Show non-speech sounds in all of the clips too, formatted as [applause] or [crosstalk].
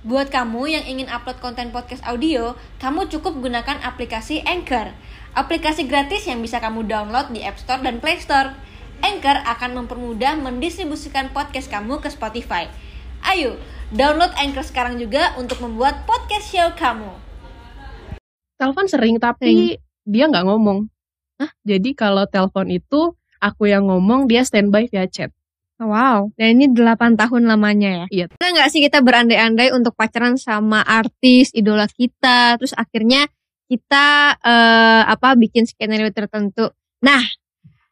Buat kamu yang ingin upload konten podcast audio, kamu cukup gunakan aplikasi Anchor. Aplikasi gratis yang bisa kamu download di App Store dan Play Store. Anchor akan mempermudah mendistribusikan podcast kamu ke Spotify. Ayo, download Anchor sekarang juga untuk membuat podcast show kamu. Telepon sering tapi dia nggak ngomong. Hah? Jadi kalau telepon itu aku yang ngomong, dia standby via chat. Wow, dan ini 8 tahun lamanya ya? Iya. Kita nggak sih kita berandai-andai untuk pacaran sama artis, idola kita, terus akhirnya kita eh, apa bikin skenario tertentu. Nah,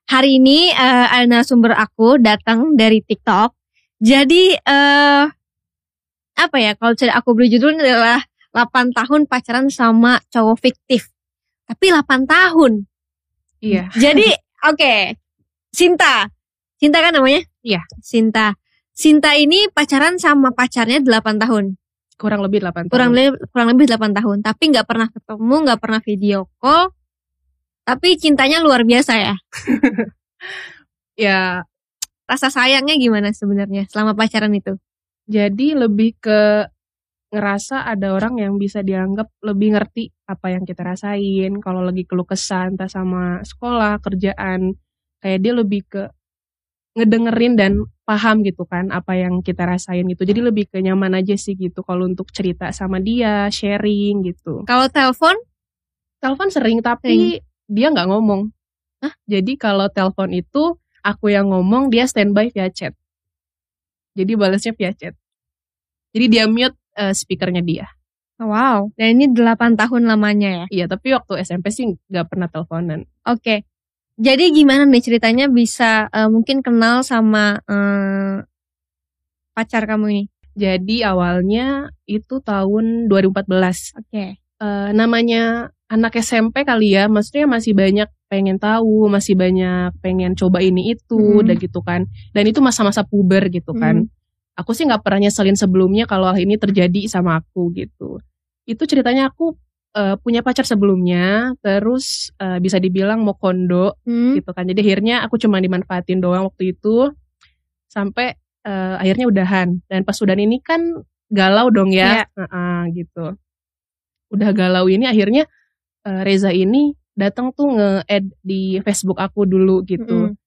hari ini eh, ada narasumber aku datang dari TikTok. Jadi eh apa ya kalau aku beri judul ini adalah 8 tahun pacaran sama cowok fiktif. Tapi 8 tahun. Iya. Jadi oke, Sinta. Sinta kan namanya? Iya. Sinta. Sinta ini pacaran sama pacarnya 8 tahun. Kurang lebih 8 tahun. Kurang lebih kurang lebih 8 tahun, tapi nggak pernah ketemu, nggak pernah video call. Tapi cintanya luar biasa ya. [laughs] Ya, Rasa sayangnya gimana sebenarnya selama pacaran itu? jadi lebih ke ngerasa ada orang yang bisa dianggap lebih ngerti apa yang kita rasain. Kalau lagi keluh kesah entah sama sekolah, kerjaan, kayak dia lebih ke ngedengerin dan paham gitu kan apa yang kita rasain gitu. Jadi lebih ke nyaman aja sih gitu kalau untuk cerita sama dia, sharing gitu. Kalau telepon Telepon sering tapi dia nggak ngomong. Hah? Jadi kalau telepon itu aku yang ngomong, dia standby via chat. Jadi balasnya via chat. Jadi dia mute eh, speakernya dia. Wow, dan ini 8 tahun lamanya ya. Iya, tapi waktu SMP sih nggak pernah teleponan. Oke. Jadi gimana nih ceritanya bisa eh, mungkin kenal sama eh, pacar kamu ini? Jadi awalnya itu tahun 2014. Oke. Eh, namanya anak SMP kali ya, maksudnya masih banyak pengen tahu, masih banyak pengen coba ini itu, Hmm. udah gitu kan. Dan itu masa-masa puber gitu kan. Aku sih nggak pernah nyeselin sebelumnya kalau hal ini terjadi sama aku gitu. Itu ceritanya aku eh, punya pacar sebelumnya, terus eh, bisa dibilang mau kondo Hmm. gitu kan. Jadi akhirnya aku cuma dimanfaatin doang waktu itu sampai eh, akhirnya udahan. Dan pas udahan ini kan galau dong Iya. ya, Heeh, gitu. Udah galau ini akhirnya eh, Reza ini datang tuh nge-add di Facebook aku dulu gitu. Mm-mm.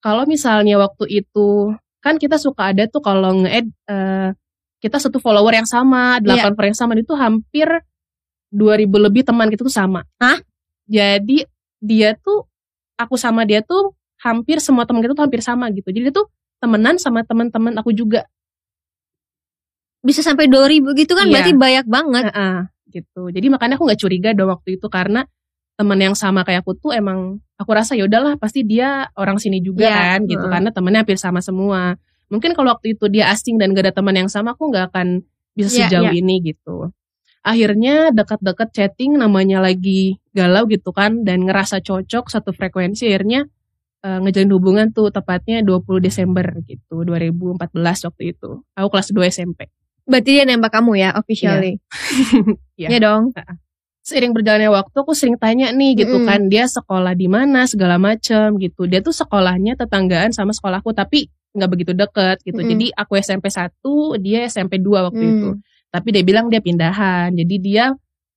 Kalau misalnya waktu itu kan kita suka ada tuh kalau nge-add eh, kita satu follower yang sama, Iya. 8 per yang sama itu hampir 2000 lebih teman kita tuh sama. Hah? Jadi dia tuh aku sama dia tuh hampir semua teman kita tuh hampir sama gitu. Jadi dia tuh temenan sama teman-teman aku juga. Bisa sampai 2000 gitu kan Iya. berarti banyak banget. Heeh, gitu. Jadi makanya aku nggak curiga dong waktu itu karena teman yang sama kayak aku tuh emang aku rasa ya udahlah pasti dia orang sini juga Iya, kan gitu heeh. karena temennya hampir sama semua. Mungkin kalau waktu itu dia asing dan gak ada teman yang sama aku nggak akan bisa Iya, sejauh iya. ini gitu. Akhirnya dekat-dekat chatting namanya lagi galau gitu kan dan ngerasa cocok satu frekuensi akhirnya eh, ngejalin hubungan tuh tepatnya 20 Desember gitu 2014 waktu itu. Aku kelas 2 SMP. Berarti dia nembak kamu ya officially. Iya. Iya dong. seiring berjalannya waktu aku sering tanya nih gitu Mm-mm. kan dia sekolah di mana segala macem gitu dia tuh sekolahnya tetanggaan sama sekolahku tapi nggak begitu deket gitu Mm-mm. jadi aku SMP 1 dia SMP 2 waktu Hmm. itu tapi dia bilang dia pindahan jadi dia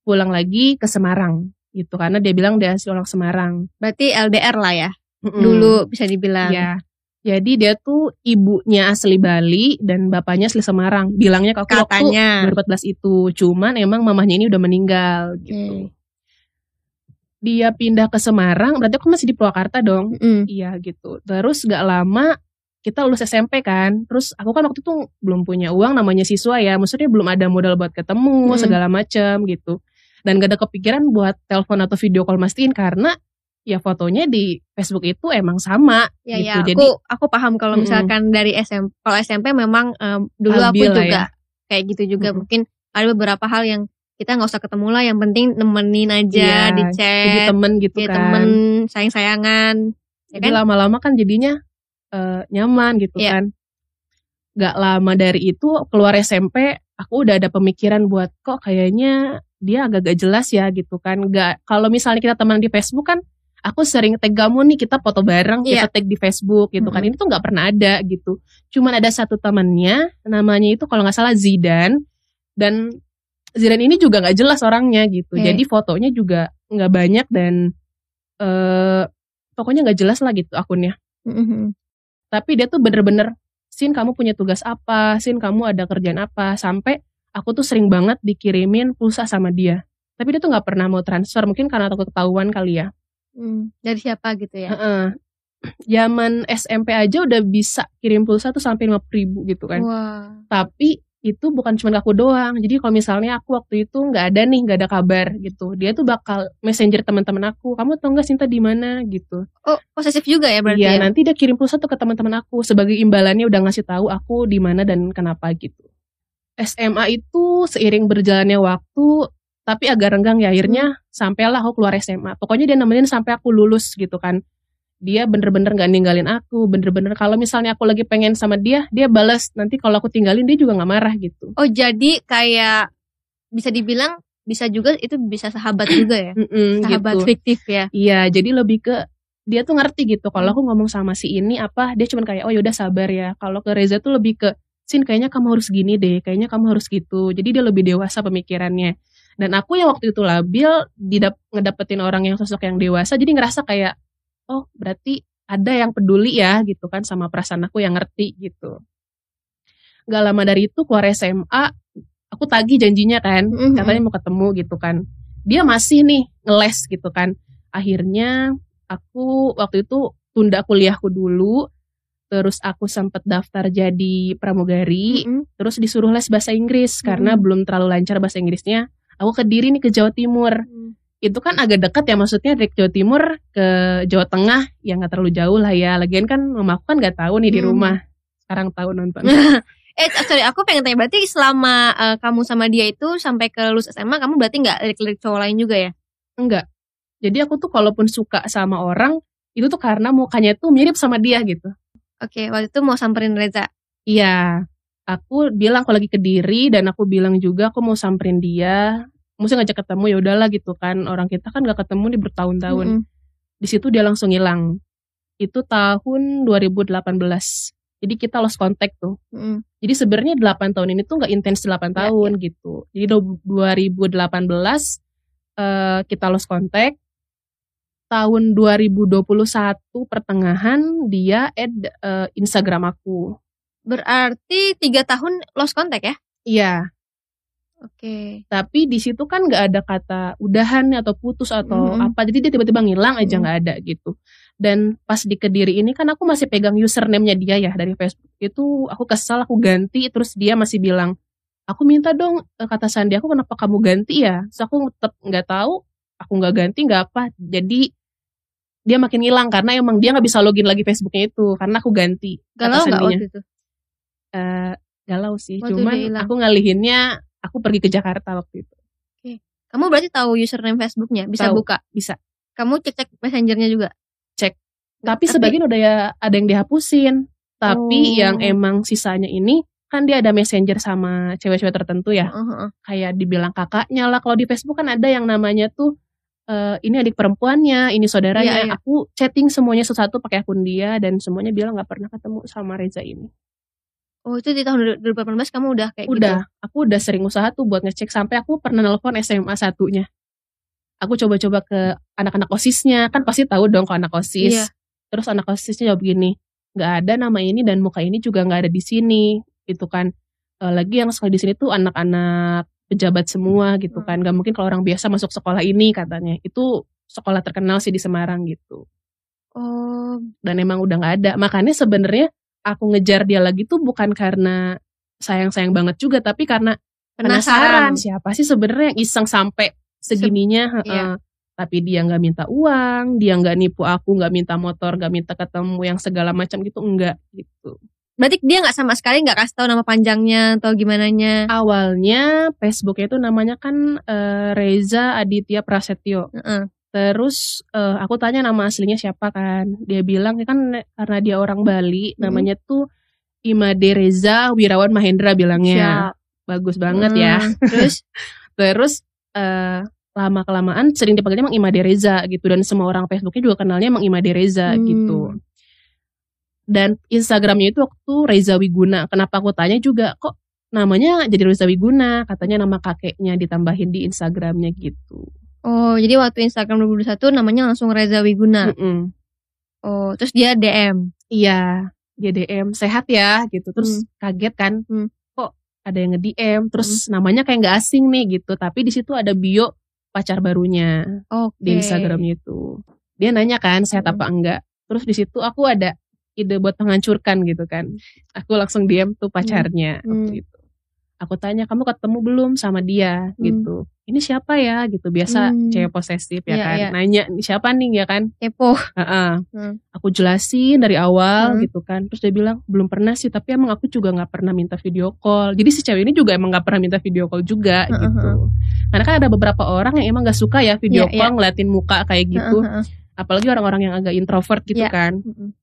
pulang lagi ke Semarang gitu karena dia bilang dia asli orang Semarang Berarti LDR lah ya. Mm-mm. Dulu bisa dibilang. ya jadi dia tuh ibunya asli Bali dan bapaknya asli Semarang bilangnya ke aku waktu Katanya. 2014 itu cuman emang mamahnya ini udah meninggal gitu dia pindah ke Semarang, berarti aku masih di Purwakarta dong. Mm-mm. Iya gitu. Terus gak lama kita lulus SMP kan. Terus aku kan waktu itu belum punya uang namanya siswa ya. Maksudnya belum ada modal buat ketemu Mm. segala macem gitu. Dan gak ada kepikiran buat telepon atau video call mastiin karena ya fotonya di Facebook itu emang sama Ya gitu. ya, Jadi aku aku paham kalau misalkan dari SMP kalau SMP memang em, dulu aku lah juga ya. kayak gitu juga Mm-mm. mungkin ada beberapa hal yang kita nggak usah ketemu lah yang penting nemenin aja Iya, di jadi chat temen gitu jadi kan. temen sayang sayangan ya Jadi kan lama-lama kan jadinya eh, nyaman gitu Iya. kan. Gak lama dari itu keluar SMP, aku udah ada pemikiran buat kok kayaknya dia agak-agak jelas ya gitu kan. Gak kalau misalnya kita teman di Facebook kan, aku sering tag kamu nih kita foto bareng, Iya. kita tag di Facebook gitu kan. Mm-mm. Ini tuh nggak pernah ada gitu. Cuman ada satu temannya, namanya itu kalau nggak salah Zidan. dan Zidan ini juga nggak jelas orangnya gitu Oke. jadi fotonya juga nggak banyak dan eh pokoknya nggak jelas lah gitu akunnya Mhm. Tapi dia tuh bener-bener Sin kamu punya tugas apa Sin kamu ada kerjaan apa sampai aku tuh sering banget dikirimin pulsa sama dia tapi dia tuh nggak pernah mau transfer mungkin karena takut ketahuan kali ya Hmm, dari siapa gitu ya? Heeh. [clears throat] Zaman SMP aja udah bisa kirim pulsa tuh sampai 50 ribu gitu kan. Wah. Tapi itu bukan cuma aku doang. Jadi kalau misalnya aku waktu itu nggak ada nih, nggak ada kabar gitu. Dia tuh bakal messenger teman-teman aku. Kamu tau nggak Sinta di mana gitu. Oh, posesif juga ya berarti Iya, ya? nanti dia kirim pulsa tuh ke teman-teman aku sebagai imbalannya udah ngasih tahu aku di mana dan kenapa gitu. SMA itu seiring berjalannya waktu tapi agak renggang ya akhirnya sampailah aku keluar SMA. Pokoknya dia nemenin sampai aku lulus gitu kan. Dia bener-bener gak ninggalin aku, bener-bener kalau misalnya aku lagi pengen sama dia, dia balas. Nanti kalau aku tinggalin dia juga gak marah gitu. Oh, jadi kayak bisa dibilang bisa juga itu bisa sahabat juga ya? [clears throat] Sahabat gitu. fiktif ya? Iya, jadi lebih ke dia tuh ngerti gitu. Kalau aku ngomong sama si ini apa, dia cuman kayak oh yaudah sabar ya. Kalau ke Reza tuh lebih ke Sin kayaknya kamu harus gini deh, kayaknya kamu harus gitu. Jadi dia lebih dewasa pemikirannya. Dan aku yang waktu itu labil, didap ngedapetin orang yang sosok yang dewasa, jadi ngerasa kayak oh berarti ada yang peduli ya gitu kan sama perasaan aku yang ngerti gitu. Gak lama dari itu keluar SMA, aku tagih janjinya kan, Mhm. katanya mau ketemu gitu kan. Dia masih nih ngeles gitu kan. Akhirnya aku waktu itu tunda kuliahku dulu, terus aku sempet daftar jadi pramugari, Mm-mm. terus disuruh les bahasa Inggris karena Mhm. belum terlalu lancar bahasa Inggrisnya. Aku ke Diri nih ke Jawa Timur. Itu kan agak dekat ya maksudnya dari Jawa Timur ke Jawa Tengah yang nggak terlalu jauh lah ya. Lagian kan mama aku kan nggak tahu nih di Hmm. rumah. Sekarang tahu nonton. [laughs] [laughs] Eh, sorry, aku pengen tanya berarti selama eh, kamu sama dia itu sampai ke lulus SMA, kamu berarti nggak lirik-lirik cowok lain juga ya? Enggak. Jadi aku tuh kalaupun suka sama orang itu tuh karena mukanya tuh mirip sama dia gitu. Oke, waktu itu mau samperin Reza. Iya. Aku bilang aku lagi ke diri dan aku bilang juga aku mau samperin dia. Mesti ngajak ketemu ya udahlah gitu kan. Orang kita kan gak ketemu nih bertahun-tahun. Mm-mm. Di situ dia langsung hilang. Itu tahun 2018. Jadi kita lost contact tuh. Mm-mm. Jadi sebenarnya 8 tahun ini tuh nggak intens 8 Ya, tahun gitu. Jadi do- 2018 eh, kita lost contact. Tahun 2021 pertengahan dia add eh, Instagram aku. Berarti tiga tahun lost contact ya? Iya, Oke. tapi di situ kan nggak ada kata udahan atau putus atau Mhm. apa. Jadi dia tiba-tiba ngilang aja nggak ada gitu. Dan pas di Kediri ini kan aku masih pegang username-nya dia ya dari Facebook. Itu aku kesal aku ganti terus dia masih bilang, "Aku minta dong eh, kata Sandi aku kenapa kamu ganti ya?" Terus aku tetap nggak tahu, aku nggak ganti nggak apa. Jadi dia makin hilang karena emang dia nggak bisa login lagi Facebooknya itu karena aku ganti kata Galau nggak sandinya. waktu itu? Eh, galau sih, Waktu cuman aku ngalihinnya aku pergi ke Jakarta waktu itu. Kamu berarti tahu username Facebooknya? Bisa Tahu. buka? Bisa. Kamu cek-cek messengernya juga? Cek. Tapi sebagian udah ya ada yang dihapusin. Tapi Oh. yang emang sisanya ini kan dia ada messenger sama cewek-cewek tertentu ya. Heeh, heeh. Kayak dibilang kakaknya lah. Kalau di Facebook kan ada yang namanya tuh eh, ini adik perempuannya, ini saudaranya. Iya, iya. Aku chatting semuanya satu-satu pakai akun dia dan semuanya bilang nggak pernah ketemu sama Reza ini. Oh itu di tahun 2018 kamu udah kayak gitu? Udah, aku udah sering usaha tuh buat ngecek sampai aku pernah nelpon SMA satunya. Aku coba-coba ke anak-anak osisnya, kan pasti tahu dong kalau anak osis. Iya. Terus anak osisnya jawab gini, nggak ada nama ini dan muka ini juga nggak ada di sini, gitu kan. Eh, lagi yang sekolah di sini tuh anak-anak pejabat semua gitu Hmm. kan. Gak mungkin kalau orang biasa masuk sekolah ini katanya. Itu sekolah terkenal sih di Semarang gitu. Oh, Dan emang udah nggak ada. Makanya sebenarnya aku ngejar dia lagi tuh bukan karena sayang-sayang banget juga, tapi karena penasaran penasaran. siapa sih sebenarnya yang iseng sampai segininya heeh. iya. tapi dia nggak minta uang dia nggak nipu aku nggak minta motor nggak minta ketemu yang segala macam gitu enggak gitu Berarti dia nggak sama sekali nggak kasih tahu nama panjangnya atau gimana nya? awalnya Facebooknya itu namanya kan eh, Reza Aditya Prasetyo Heeh. Terus eh, aku tanya nama aslinya siapa kan dia bilang ya kan karena dia orang Bali Hmm. namanya tuh Imade Reza Wirawan Mahendra bilangnya Siap. bagus banget ya Hmm, [laughs] Terus Terus eh lama kelamaan sering dipanggilnya emang Imade Reza gitu dan semua orang Facebooknya juga kenalnya emang Imade Reza Hmm. gitu. Dan Instagramnya itu waktu Reza Wiguna. Kenapa aku tanya juga kok namanya jadi Reza Wiguna, katanya nama kakeknya ditambahin di Instagramnya gitu. Oh, jadi waktu Instagram 2021 namanya langsung Reza Wiguna. Mm-mm. Oh, terus dia DM. Iya, dia DM sehat ya gitu. Terus kaget kan, Hmm. kok ada yang nge-DM, terus namanya kayak nggak asing nih gitu. Tapi di situ ada bio pacar barunya Oke. di Instagramnya itu. Dia nanya kan sehat Hmm. apa enggak. Terus di situ aku ada ide buat menghancurkan gitu kan. Aku langsung DM tuh pacarnya Hmm. waktu itu. Aku tanya kamu ketemu belum sama dia Hmm. gitu. Ini siapa ya gitu. Biasa Hmm. cewek posesif ya Iya, kan. iya. Nanya "Ini siapa nih ya kan. Kepo. Heeh. Hmm. Aku jelasin dari awal Hmm. gitu kan. Terus dia bilang belum pernah sih. Tapi emang aku juga nggak pernah minta video call. Jadi si cewek ini juga emang nggak pernah minta video call juga Heeh, gitu. Karena kan ada beberapa orang yang emang nggak suka ya video Iya, call ngeliatin muka kayak gitu. Heeh, heeh. Apalagi orang-orang yang agak introvert gitu Iya. kan. Mm-mm.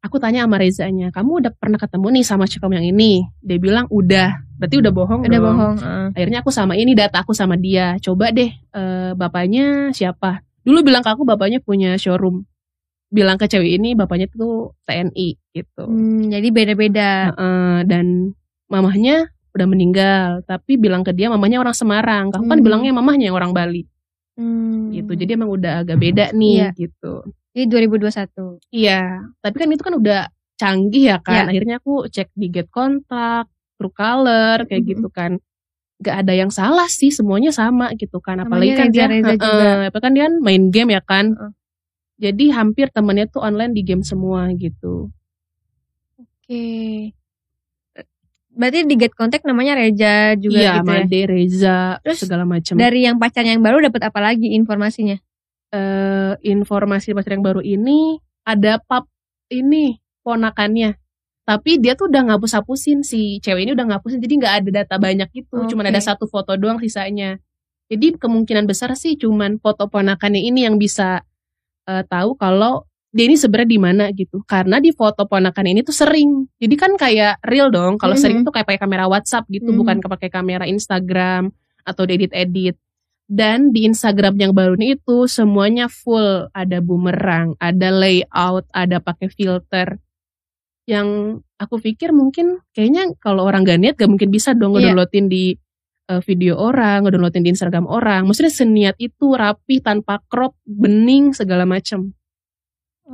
Aku tanya sama Rezanya, kamu udah pernah ketemu nih sama cewek yang ini? Dia bilang udah, berarti udah bohong Udah dong. bohong. heeh. Akhirnya aku sama ini data aku sama dia. Coba deh eh, bapaknya siapa? Dulu bilang ke aku bapaknya punya showroom. Bilang ke cewek ini bapaknya tuh TNI gitu. Hmm, jadi beda-beda. Heeh, dan mamahnya udah meninggal, tapi bilang ke dia mamahnya orang Semarang. Kamu kan Hmm. bilangnya mamahnya orang Bali Hmm. gitu. Jadi emang udah agak beda nih Iya. gitu. Jadi 2021. Iya, tapi kan itu kan udah canggih ya kan. Iya. Akhirnya aku cek di get kontak, Truecaller kayak Mhm. gitu kan. Gak ada yang salah sih, semuanya sama gitu kan. Apalagi Namanya kan dia, Reza-Reza heeh, juga. apa kan dia main game ya kan. Heeh. Jadi hampir temennya tuh online di game semua gitu. Oke. Berarti di get contact namanya Reja juga iya, gitu ya. Made, Reza, Terus segala macam. Dari yang pacarnya yang baru dapat apa lagi informasinya? Eh informasi pacar yang baru ini ada pap ini ponakannya. Tapi dia tuh udah ngapus-hapusin si cewek ini udah ngapusin jadi nggak ada data banyak gitu. Cuman Oke. ada satu foto doang sisanya. Jadi kemungkinan besar sih cuman foto ponakannya ini yang bisa eh, tahu kalau dia ini sebenarnya di mana gitu. Karena di foto ponakan ini tuh sering. Jadi kan kayak real dong. Kalau Mhm. sering tuh kayak pakai kamera WhatsApp gitu, Mhm. bukan pakai kamera Instagram atau edit-edit. Dan di Instagram yang baru ini itu semuanya full, ada bumerang, ada layout, ada pakai filter. Yang aku pikir mungkin kayaknya kalau orang gak niat gak mungkin bisa dong Iya. ngedownloadin di eh, video orang, ngedownloadin di Instagram orang. Maksudnya seniat itu rapi tanpa crop, bening segala macam.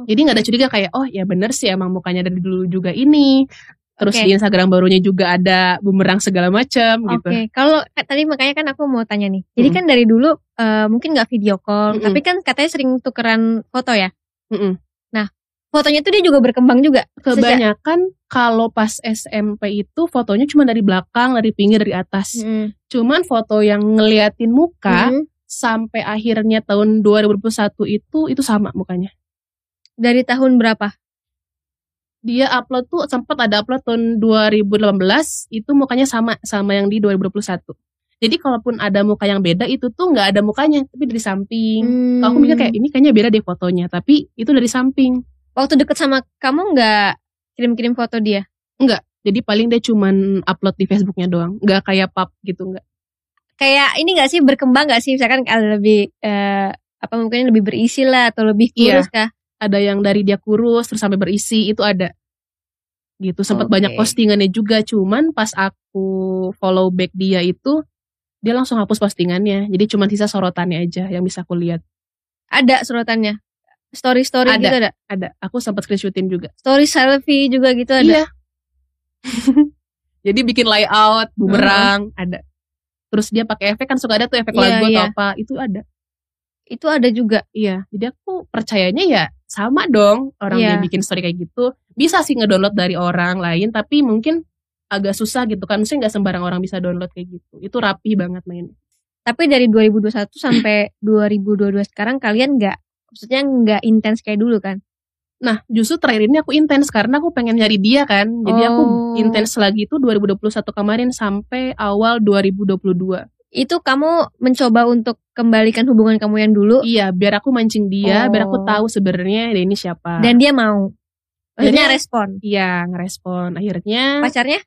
Jadi nggak ada curiga kayak oh ya bener sih emang mukanya dari dulu juga ini. Terus Oke. di Instagram barunya juga ada bumerang segala macam gitu. Oke, kalau eh, tadi makanya kan aku mau tanya nih. Jadi Mm-mm. kan dari dulu eh, mungkin nggak video call, Mm-mm. tapi kan katanya sering tukeran foto ya. Mm-mm. Fotonya tuh dia juga berkembang juga. Sejak- Kebanyakan kalau pas SMP itu fotonya cuma dari belakang, dari pinggir, dari atas. Mm. Cuman foto yang ngeliatin muka Mm. sampai akhirnya tahun 2021 itu itu sama mukanya. Dari tahun berapa? Dia upload tuh sempat ada upload tahun 2018 itu mukanya sama sama yang di 2021. Jadi kalaupun ada muka yang beda itu tuh nggak ada mukanya tapi dari samping. Hmm. Kalau Aku mikir kayak ini kayaknya beda deh fotonya tapi itu dari samping. Waktu deket sama kamu nggak kirim-kirim foto dia? Jadi paling dia cuman upload di Facebooknya doang, nggak kayak pub gitu nggak. Kayak ini nggak sih berkembang nggak sih? Misalkan ada lebih eh, apa mungkin lebih berisi lah atau lebih Iya. kurus kah? Ada yang dari dia kurus terus sampai berisi itu ada gitu sempat Oke. banyak postingannya juga cuman pas aku follow back dia itu dia langsung hapus postingannya jadi cuman sisa sorotannya aja yang bisa aku lihat Ada sorotannya. Story-story Ada. gitu ada. ada aku sempat screenshotin juga Story selfie juga gitu ada. iya [laughs] jadi bikin layout bumerang ada terus dia pakai efek kan suka ada tuh efek Iya, lagu iya. atau apa itu ada Itu ada juga. iya jadi aku percayanya ya sama dong orang Iya. yang bikin story kayak gitu bisa sih ngedownload dari orang lain tapi mungkin agak susah gitu kan mungkin nggak sembarang orang bisa download kayak gitu itu rapi banget mainnya Tapi dari 2021 sampai [laughs] 2022 sekarang kalian nggak maksudnya nggak intens kayak dulu kan? nah justru terakhir ini aku intens karena aku pengen nyari dia kan jadi aku Oh. intens lagi itu 2021 kemarin sampai awal 2022 Itu kamu mencoba untuk kembalikan hubungan kamu yang dulu iya biar aku mancing dia biar aku Oh. tahu sebenarnya dia ini siapa dan dia mau. Akhirnya Akhirnya- respon. iya ngerespon akhirnya Pacarnya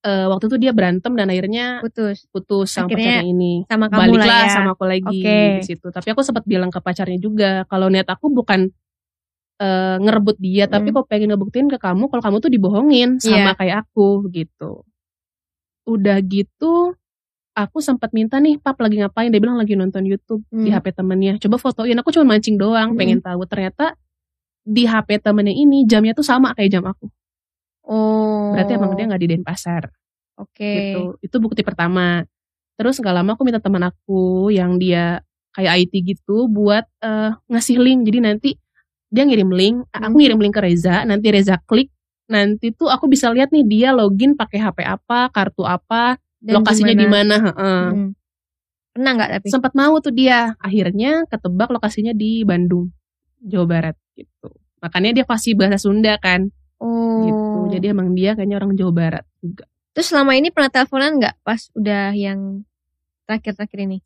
eh, waktu itu dia berantem dan akhirnya putus putus sama Akhirnya pacarnya ini sama kamu lah baliklah ya. sama aku lagi Oke. di situ. Tapi aku sempat bilang ke pacarnya juga kalau niat aku bukan eh, ngerebut dia, tapi Mm. kok pengen ngebuktiin ke kamu kalau kamu tuh dibohongin sama Iya. kayak aku gitu. Udah gitu aku sempat minta nih, "Pap lagi ngapain?" Dia bilang lagi nonton YouTube di Hmm. HP temennya. Coba fotoin, aku cuma mancing doang, Mm. pengen tahu. Ternyata di HP temennya ini jamnya tuh sama kayak jam aku. Oh. Berarti emang dia nggak di Denpasar Oke. gitu. Itu bukti pertama. Terus nggak lama aku minta teman aku yang dia kayak IT gitu buat eh, ngasih link. Jadi nanti dia ngirim link, aku Hmm. ngirim link ke Reza, nanti Reza klik, nanti tuh aku bisa lihat nih dia login pakai HP apa, kartu apa, Dan lokasinya di mana. heeh. Hmm. Pernah nggak tapi? Sempat mau tuh dia, akhirnya ketebak lokasinya di Bandung, Jawa Barat gitu. Makanya dia pasti bahasa Sunda kan, Oh. gitu. Jadi emang dia kayaknya orang Jawa Barat juga. Terus selama ini pernah teleponan nggak pas udah yang terakhir-terakhir ini?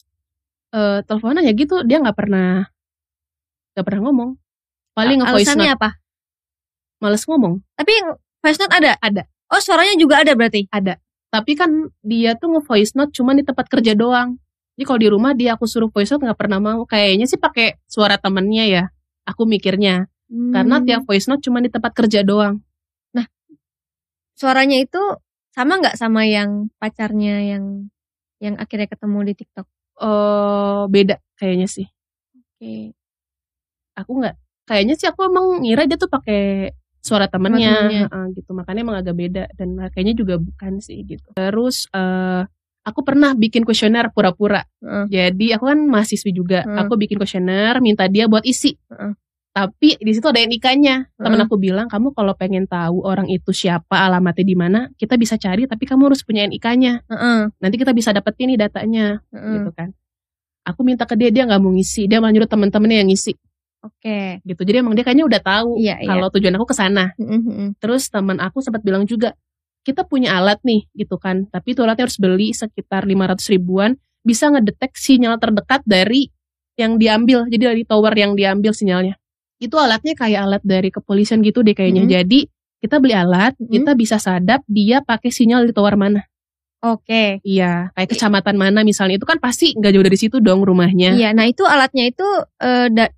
eh teleponan ya gitu dia nggak pernah nggak pernah ngomong paling nge voice Alasannya note apa? males ngomong Tapi voice note ada? Ada. Oh suaranya juga ada berarti? ada tapi kan dia tuh nge voice note cuma di tempat kerja doang jadi kalau di rumah dia aku suruh voice note nggak pernah mau kayaknya sih pakai suara temennya ya aku mikirnya karena Hmm. tiap voice note cuma di tempat kerja doang Suaranya itu sama nggak sama yang pacarnya yang yang akhirnya ketemu di TikTok? eh beda kayaknya sih Oke. aku nggak kayaknya sih aku emang ngira dia tuh pakai suara temennya. temennya. heeh, gitu. Makanya emang agak beda dan kayaknya juga bukan sih gitu. Terus eh aku pernah bikin kuesioner pura-pura. Heeh. jadi aku kan mahasiswi juga. Hmm. aku bikin kuesioner minta dia buat isi. Heeh. tapi di situ ada NIK-nya temen aku bilang kamu kalau pengen tahu orang itu siapa alamatnya di mana kita bisa cari tapi kamu harus punya NIK-nya Heeh. nanti kita bisa dapetin nih datanya. Heeh. gitu kan. Aku minta ke dia dia nggak mau ngisi. Dia malah nyuruh temen-temennya yang ngisi Oke. gitu jadi emang dia kayaknya udah tahu Iya, iya. kalau tujuan aku ke sana Heeh, heeh. terus teman aku sempat bilang juga kita punya alat nih gitu kan tapi itu alatnya harus beli sekitar 500 ribuan bisa ngedetek sinyal terdekat dari yang diambil jadi dari tower yang diambil sinyalnya itu alatnya kayak alat dari kepolisian gitu deh kayaknya Mhm. jadi kita beli alat Mhm. kita bisa sadap dia pakai sinyal di tower mana Oke. iya kayak kecamatan mana misalnya itu kan pasti nggak jauh dari situ dong rumahnya Iya. Nah itu alatnya itu da-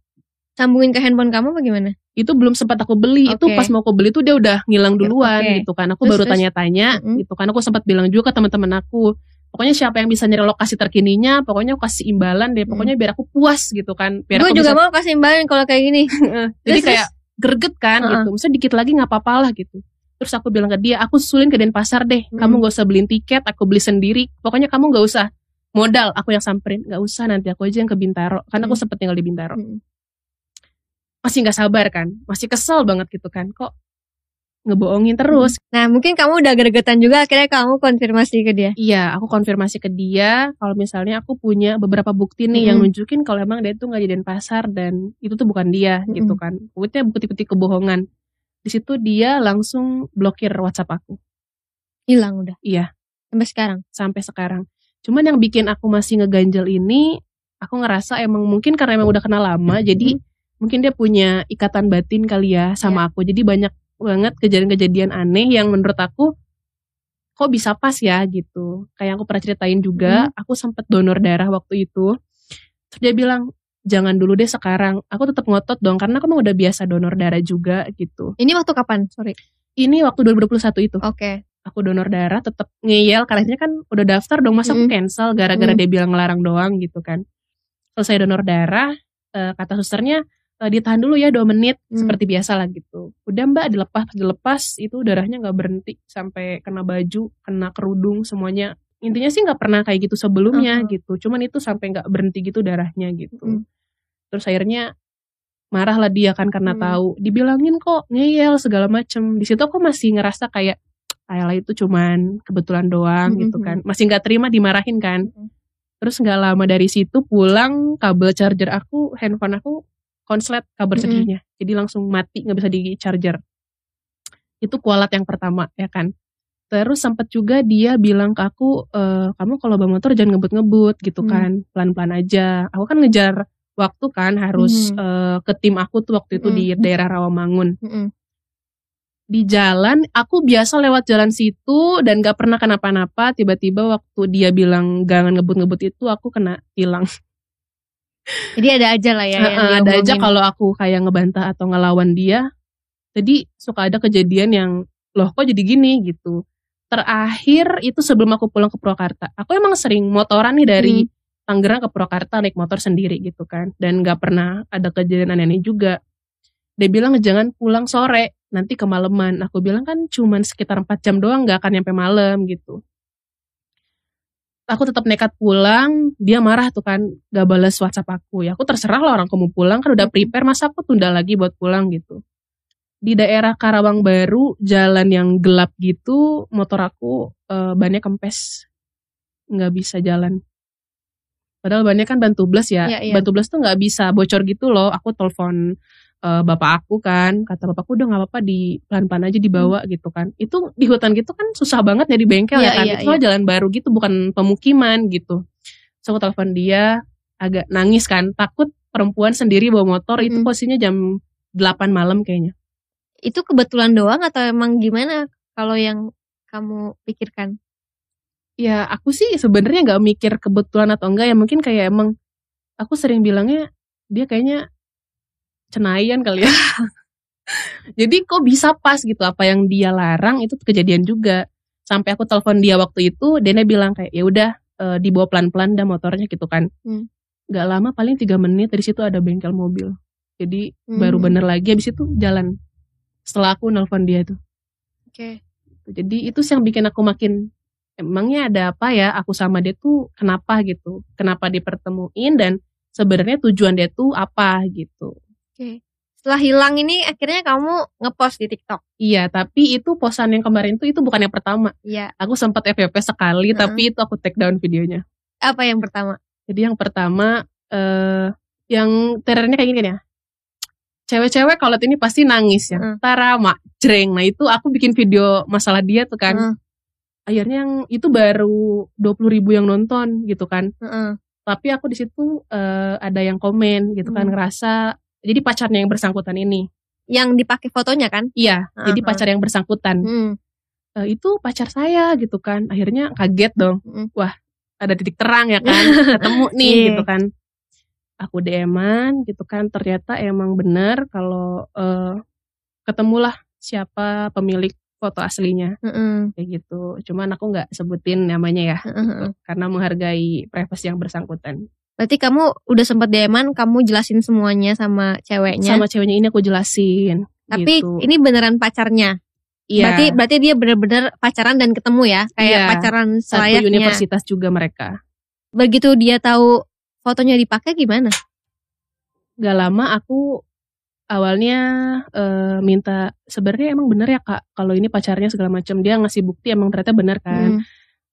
sambungin ke handphone kamu bagaimana? itu belum sempat aku beli itu Oke. pas mau aku beli tuh dia udah ngilang duluan Oke. gitu kan aku Terus, baru tanya-tanya Mm-mm. gitu kan aku sempat bilang juga ke teman-teman aku pokoknya siapa yang bisa nyari lokasi terkininya pokoknya aku kasih imbalan deh pokoknya biar aku puas gitu kan biar Gue aku juga bisa- mau kasih imbalan kalau kayak gini. [laughs] jadi Terus, kayak greget kan Heeh. gitu misalnya dikit lagi nggak apa-apa lah gitu terus aku bilang ke dia aku susulin ke Denpasar deh Mm. kamu gak usah beliin tiket aku beli sendiri pokoknya kamu gak usah modal aku yang samperin nggak usah nanti aku aja yang ke Bintaro karena aku Mm. sempet tinggal di Bintaro Mm. Masih nggak sabar kan masih kesel banget gitu kan kok ngebohongin terus Nah mungkin kamu udah gregetan juga akhirnya kamu konfirmasi ke dia. Iya, aku konfirmasi ke dia kalau misalnya aku punya beberapa bukti nih yang Mm-mm. nunjukin kalau emang dia tuh nggak jadian pasar dan itu tuh bukan dia Mm-mm. gitu kan. Buktinya bukti-bukti kebohongan. Di situ dia langsung blokir WhatsApp aku. Hilang udah. Iya. Sampai sekarang. Sampai sekarang. Cuman yang bikin aku masih ngeganjel ini, aku ngerasa emang mungkin karena emang udah kenal lama, jadi mungkin dia punya ikatan batin kali ya sama aku. Jadi banyak banget kejadian-kejadian aneh yang menurut aku kok bisa pas ya gitu. Kayak aku pernah ceritain juga, aku sempet donor darah waktu itu. Terus dia bilang, jangan dulu deh sekarang. Aku tetap ngotot dong, karena aku emang udah biasa donor darah juga gitu. Ini waktu kapan? Sorry. Ini waktu 2021 itu Oke. aku donor darah tetap ngeyel karena kan udah daftar dong masa aku Mm. cancel gara-gara Mm. dia bilang ngelarang doang gitu kan selesai donor darah eh, kata susternya ditahan dulu ya dua menit Mm. seperti biasa lah gitu udah mbak dilepas dilepas itu darahnya nggak berhenti sampai kena baju kena kerudung semuanya intinya sih nggak pernah kayak gitu sebelumnya Uh-huh. gitu cuman itu sampai nggak berhenti gitu darahnya gitu Mm. terus akhirnya marah lah dia kan karena Hmm. tahu dibilangin kok ngeyel segala macem di situ aku masih ngerasa kayak Ayala itu cuman kebetulan doang Hmm, gitu hmm, kan masih nggak terima dimarahin kan Hmm. terus nggak lama dari situ pulang kabel charger aku handphone aku konslet kabel Hmm. chargernya jadi langsung mati nggak bisa di charger itu kualat yang pertama ya kan terus sempat juga dia bilang ke aku e, kamu kalau bawa motor jangan ngebut-ngebut gitu Hmm. kan pelan-pelan aja aku kan ngejar waktu kan harus Hmm. eh, ke tim aku tuh waktu itu Hmm. di daerah Rawamangun Mm-mm. di jalan aku biasa lewat jalan situ dan gak pernah kenapa-napa tiba-tiba waktu dia bilang jangan ngebut-ngebut itu aku kena hilang [laughs] Jadi ada aja lah ya yang Heeh, ada aja kalau aku kayak ngebantah atau ngelawan dia. Jadi suka ada kejadian yang loh kok jadi gini gitu. Terakhir itu sebelum aku pulang ke Purwakarta. Aku emang sering motoran nih dari Hmm. Tangerang ke Purwakarta naik motor sendiri gitu kan. Dan gak pernah ada kejadian aneh-aneh juga. Dia bilang jangan pulang sore, nanti kemalaman. Aku bilang kan cuman sekitar 4 jam doang gak akan nyampe malam gitu. Aku tetap nekat pulang, dia marah tuh kan, gak balas WhatsApp aku. Ya aku terserah lah orang kamu pulang kan udah prepare, masa aku tunda lagi buat pulang gitu. Di daerah Karawang Baru, jalan yang gelap gitu, motor aku eh, bannya kempes. Nggak bisa jalan. Padahal bannya kan ban tubles ya. Iya, iya. Ban tubles tuh nggak bisa bocor gitu loh. Aku telepon eh, bapak aku kan. Kata bapakku udah nggak apa-apa di pelan-pelan aja dibawa gitu kan. Itu di hutan gitu kan susah banget nyari bengkel Iya, ya kan. iya, Itu soalnya jalan baru gitu bukan pemukiman gitu. So aku telepon dia agak nangis kan. Takut perempuan sendiri bawa motor itu Mm-mm. posisinya jam 8 malam kayaknya. Itu kebetulan doang atau emang gimana kalau yang kamu pikirkan? Ya aku sih sebenarnya nggak mikir kebetulan atau enggak ya mungkin kayak emang aku sering bilangnya dia kayaknya cenaian kali ya. [laughs] Jadi kok bisa pas gitu apa yang dia larang itu kejadian juga. Sampai aku telepon dia waktu itu, Dena bilang kayak ya udah eh, dibawa pelan-pelan dah motornya gitu kan. Hmm. Gak lama paling tiga menit dari situ ada bengkel mobil. Jadi baru Hmm. bener lagi habis itu jalan. Setelah aku nelpon dia itu. Oke. Jadi itu sih yang bikin aku makin emangnya ada apa ya aku sama dia tuh kenapa gitu. Kenapa dipertemuin dan sebenarnya tujuan dia tuh apa gitu. Oke. Setelah hilang ini akhirnya kamu ngepost di TikTok. Iya, tapi itu posan yang kemarin tuh itu bukan yang pertama. Iya. Aku sempat FVP sekali, Heeh. tapi itu aku take down videonya. Apa yang pertama? Jadi yang pertama, eh yang terornya kayak gini kan ya. Cewek-cewek kalau ini pasti nangis ya. Heeh. Tara, mak, jreng. Nah itu aku bikin video masalah dia tuh kan. Heeh. Akhirnya yang itu baru 20 ribu yang nonton gitu kan. Heeh. Tapi aku di situ eh, ada yang komen gitu kan Hmm. ngerasa. Jadi pacarnya yang bersangkutan ini. Yang dipakai fotonya kan? Iya, jadi Heeh. pacar yang bersangkutan. Hmm. "Eh, itu pacar saya gitu kan. Akhirnya kaget dong. Mm. Wah, ada titik terang ya kan. [laughs] Ketemu nih Iya. gitu kan. Aku DM-an gitu kan. Ternyata emang benar kalau eh, ketemulah siapa pemilik foto aslinya Heeh. kayak gitu. Cuman aku nggak sebutin namanya ya Heeh, heeh. karena menghargai privasi yang bersangkutan. Berarti kamu udah sempet DM-an, kamu jelasin semuanya sama ceweknya. Sama ceweknya ini aku jelasin. Tapi gitu. ini beneran pacarnya. Iya, Berarti berarti dia bener-bener pacaran dan ketemu ya, kayak Iya. pacaran satu selayaknya. universitas juga mereka. Begitu dia tahu fotonya dipakai gimana? Gak lama aku awalnya eh, minta sebenarnya emang bener ya kak kalau ini pacarnya segala macam dia ngasih bukti emang ternyata bener kan Hmm.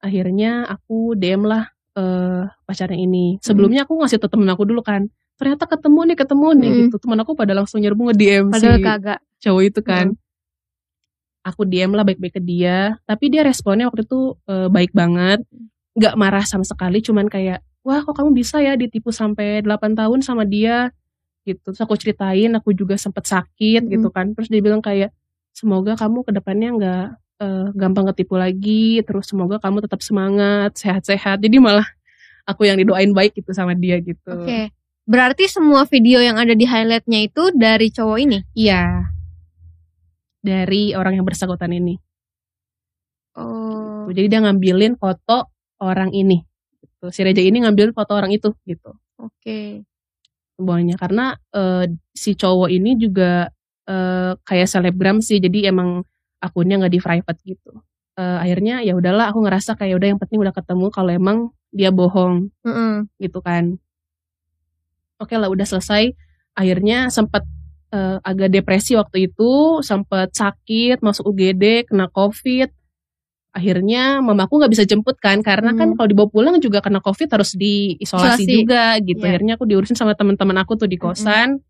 akhirnya aku DM lah eh, pacarnya ini. Sebelumnya aku ngasih ke temen aku dulu kan. Ternyata ketemu nih ketemu nih Hmm. gitu. Teman aku pada langsung nyerbu nge DM si Padahal kagak. cowok itu kan. Aku DM lah baik-baik ke dia. Tapi dia responnya waktu itu eh, baik banget. Nggak marah sama sekali cuman kayak wah kok kamu bisa ya ditipu sampai 8 tahun sama dia? Gitu. Terus aku ceritain aku juga sempet sakit Mm. gitu kan. Terus dia bilang kayak semoga kamu ke depannya nggak eh, gampang ketipu lagi terus semoga kamu tetap semangat sehat-sehat jadi malah aku yang didoain baik gitu sama dia gitu Oke. Berarti semua video yang ada di highlightnya itu dari cowok ini. iya dari orang yang bersangkutan ini Oh. Jadi dia ngambilin foto orang ini. Gitu. Si Reja ini ngambilin foto orang itu gitu. Oke. Semuanya karena eh, si cowok ini juga eh, kayak selebgram sih. Jadi emang akunnya nggak di private gitu. Eh, akhirnya ya udahlah aku ngerasa kayak udah yang penting udah ketemu kalau emang dia bohong Heeh. gitu kan. Oke lah udah selesai. Akhirnya sempat eh, agak depresi waktu itu, sempat sakit, masuk UGD, kena COVID. Akhirnya mamaku nggak bisa jemput kan, karena kan Hmm. kalau dibawa pulang juga kena COVID harus diisolasi Isolasi. juga gitu. Iya. Akhirnya aku diurusin sama teman-teman aku tuh di kosan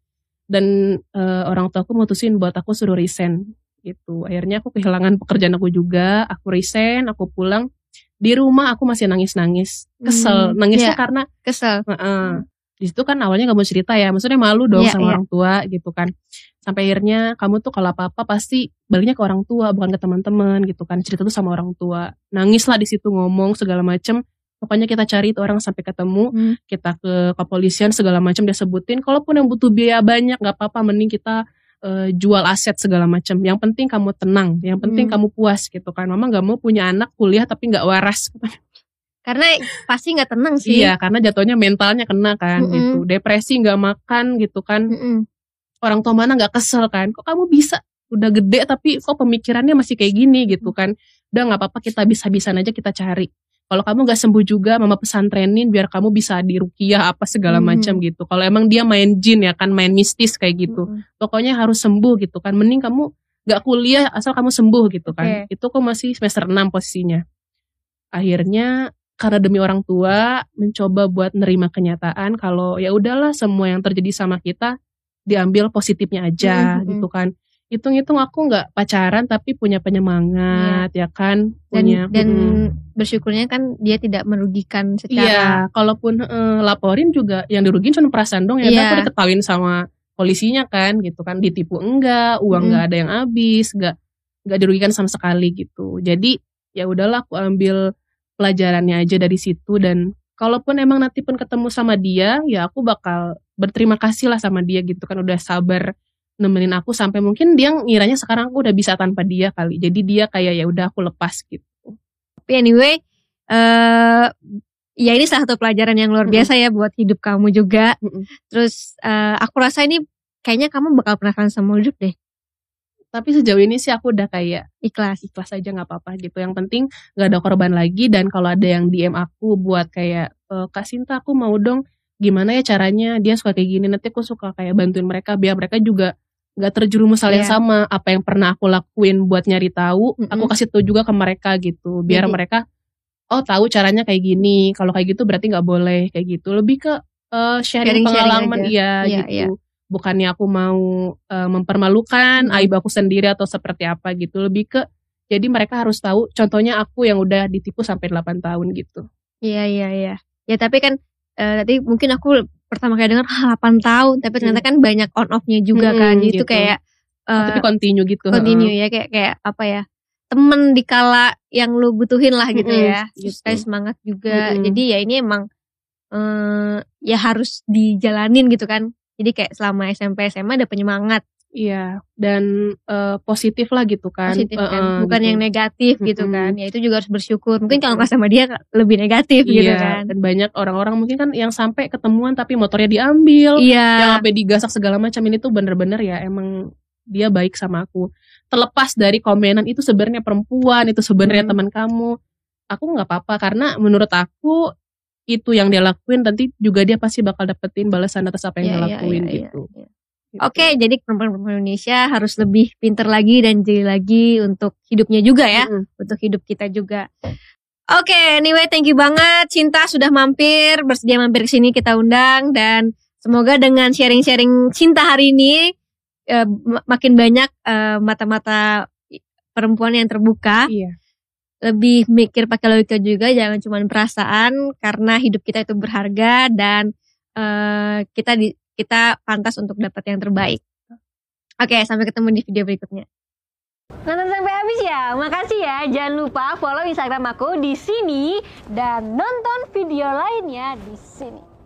dan eh, orang tua aku mutusin buat aku suruh resign gitu. Akhirnya aku kehilangan pekerjaan aku juga, aku resign, aku pulang. Di rumah aku masih nangis-nangis, kesel, Hmm, nangisnya iya. karena Kesel. Heeh. Di situ kan awalnya gak mau cerita ya, maksudnya malu dong Iya, sama iya. orang tua gitu kan. Sampai akhirnya kamu tuh kalau apa-apa pasti baliknya ke orang tua bukan ke teman-teman gitu kan. Cerita tuh sama orang tua. Nangis lah di situ ngomong segala macem. pokoknya kita cari itu orang sampai ketemu Hmm. kita ke kepolisian segala macam dia sebutin kalaupun yang butuh biaya banyak nggak apa-apa mending kita eh, jual aset segala macam. Yang penting kamu tenang yang penting Hmm. kamu puas gitu kan. Mama nggak mau punya anak kuliah tapi nggak waras. [laughs] Karena pasti nggak tenang sih. iya karena jatuhnya mentalnya kena kan Mm-mm. gitu. Depresi nggak makan gitu kan. Mm-mm. orang tua mana nggak kesel kan. Kok kamu bisa? Udah gede tapi kok pemikirannya masih kayak gini gitu kan. Udah nggak apa-apa kita bisa-bisan aja kita cari kalau kamu nggak sembuh juga mama pesantrenin biar kamu bisa di rukiah apa segala Hmm. macam gitu kalau emang dia main jin ya kan main mistis kayak gitu Mm-mm. pokoknya harus sembuh gitu kan mending kamu nggak kuliah asal kamu sembuh gitu kan Oke. itu kok masih semester 6 posisinya akhirnya karena demi orang tua mencoba buat nerima kenyataan kalau ya udahlah semua yang terjadi sama kita diambil positifnya aja Mm, mm, mm. gitu kan hitung-hitung aku nggak pacaran tapi punya penyemangat ya kan Dan punya dan mm. bersyukurnya kan dia tidak merugikan Iya, secara kalaupun eh, laporin juga yang dirugiin cuma perasaan dong ya. Iya. Aku diketawain sama polisinya kan gitu kan ditipu enggak, uang enggak ada yang habis, enggak enggak dirugikan sama sekali gitu. Jadi ya udahlah aku ambil pelajarannya aja dari situ dan kalaupun emang nanti pun ketemu sama dia, ya aku bakal berterima kasih lah sama dia gitu kan udah sabar nemenin aku sampai mungkin dia ngiranya sekarang aku udah bisa tanpa dia kali. Jadi dia kayak ya udah aku lepas gitu. Tapi anyway, eh ya ini salah satu pelajaran yang luar biasa ya buat hidup kamu juga. Mm-mm. Terus eh, aku rasa ini kayaknya kamu bakal penasaran sama hidup deh, Tapi sejauh ini sih aku udah kayak ikhlas. ikhlas aja nggak apa-apa gitu. Yang penting nggak ada korban lagi dan kalau ada yang DM aku buat kayak e, Kak Sinta aku mau dong gimana ya caranya dia suka kayak gini nanti aku suka kayak bantuin mereka biar mereka juga nggak terjerumus hal yang Iya. sama apa yang pernah aku lakuin buat nyari tahu Mm-mm. aku kasih tahu juga ke mereka gitu biar Jadi- mereka oh tahu caranya kayak gini kalau kayak gitu berarti nggak boleh kayak gitu lebih ke eh, sharing, Sharing-sharing pengalaman aja. iya Iya, gitu iya. bukannya aku mau eh, mempermalukan Mm-mm. aib aku sendiri atau seperti apa gitu lebih ke jadi mereka harus tahu contohnya aku yang udah ditipu sampai 8 tahun gitu Iya iya iya. Ya tapi kan eh, tadi mungkin aku pertama kali dengar "Hah, 8 tahun, tapi ternyata kan banyak on off-nya juga Mm-mm, kan. Jadi itu gitu. kayak eh, tapi continue gitu continue ya kayak kayak apa ya? Temen di kala yang lu butuhin lah gitu Mm-mm, ya. Gitu. kayak semangat juga. Mm-mm. Jadi ya ini emang eh ya harus dijalanin gitu kan. Jadi kayak selama SMP SMA ada penyemangat Iya, dan eh, positif lah gitu kan. positif kan, eh, bukan gitu. yang negatif gitu Mm-mm. kan. Ya itu juga harus bersyukur. Mungkin kalau nggak sama dia lebih negatif gitu Iya, kan. dan banyak orang-orang mungkin kan yang sampai ketemuan tapi motornya diambil, yang Iya. sampai digasak segala macam ini tuh bener-bener ya emang dia baik sama aku. Terlepas dari komenan itu sebenarnya perempuan, itu sebenarnya Hmm. teman kamu. Aku nggak apa-apa karena menurut aku itu yang dia lakuin nanti juga dia pasti bakal dapetin balasan atas apa yang Iya, dia iya, lakuin iya, gitu. iya. Gitu. Oke, jadi perempuan-perempuan Indonesia harus lebih pinter lagi dan jeli lagi untuk hidupnya juga ya, Mm-mm. untuk hidup kita juga. Oke, anyway, thank you banget Cinta sudah mampir, bersedia mampir ke sini kita undang dan semoga dengan sharing-sharing Cinta hari ini eh, mak- makin banyak eh, mata-mata perempuan yang terbuka, Iya. lebih mikir pakai logika juga, jangan cuma perasaan karena hidup kita itu berharga dan eh, kita di kita pantas untuk dapat yang terbaik. Oke, sampai ketemu di video berikutnya. Nonton sampai habis ya, makasih ya. Jangan lupa follow Instagram aku di sini dan nonton video lainnya di sini.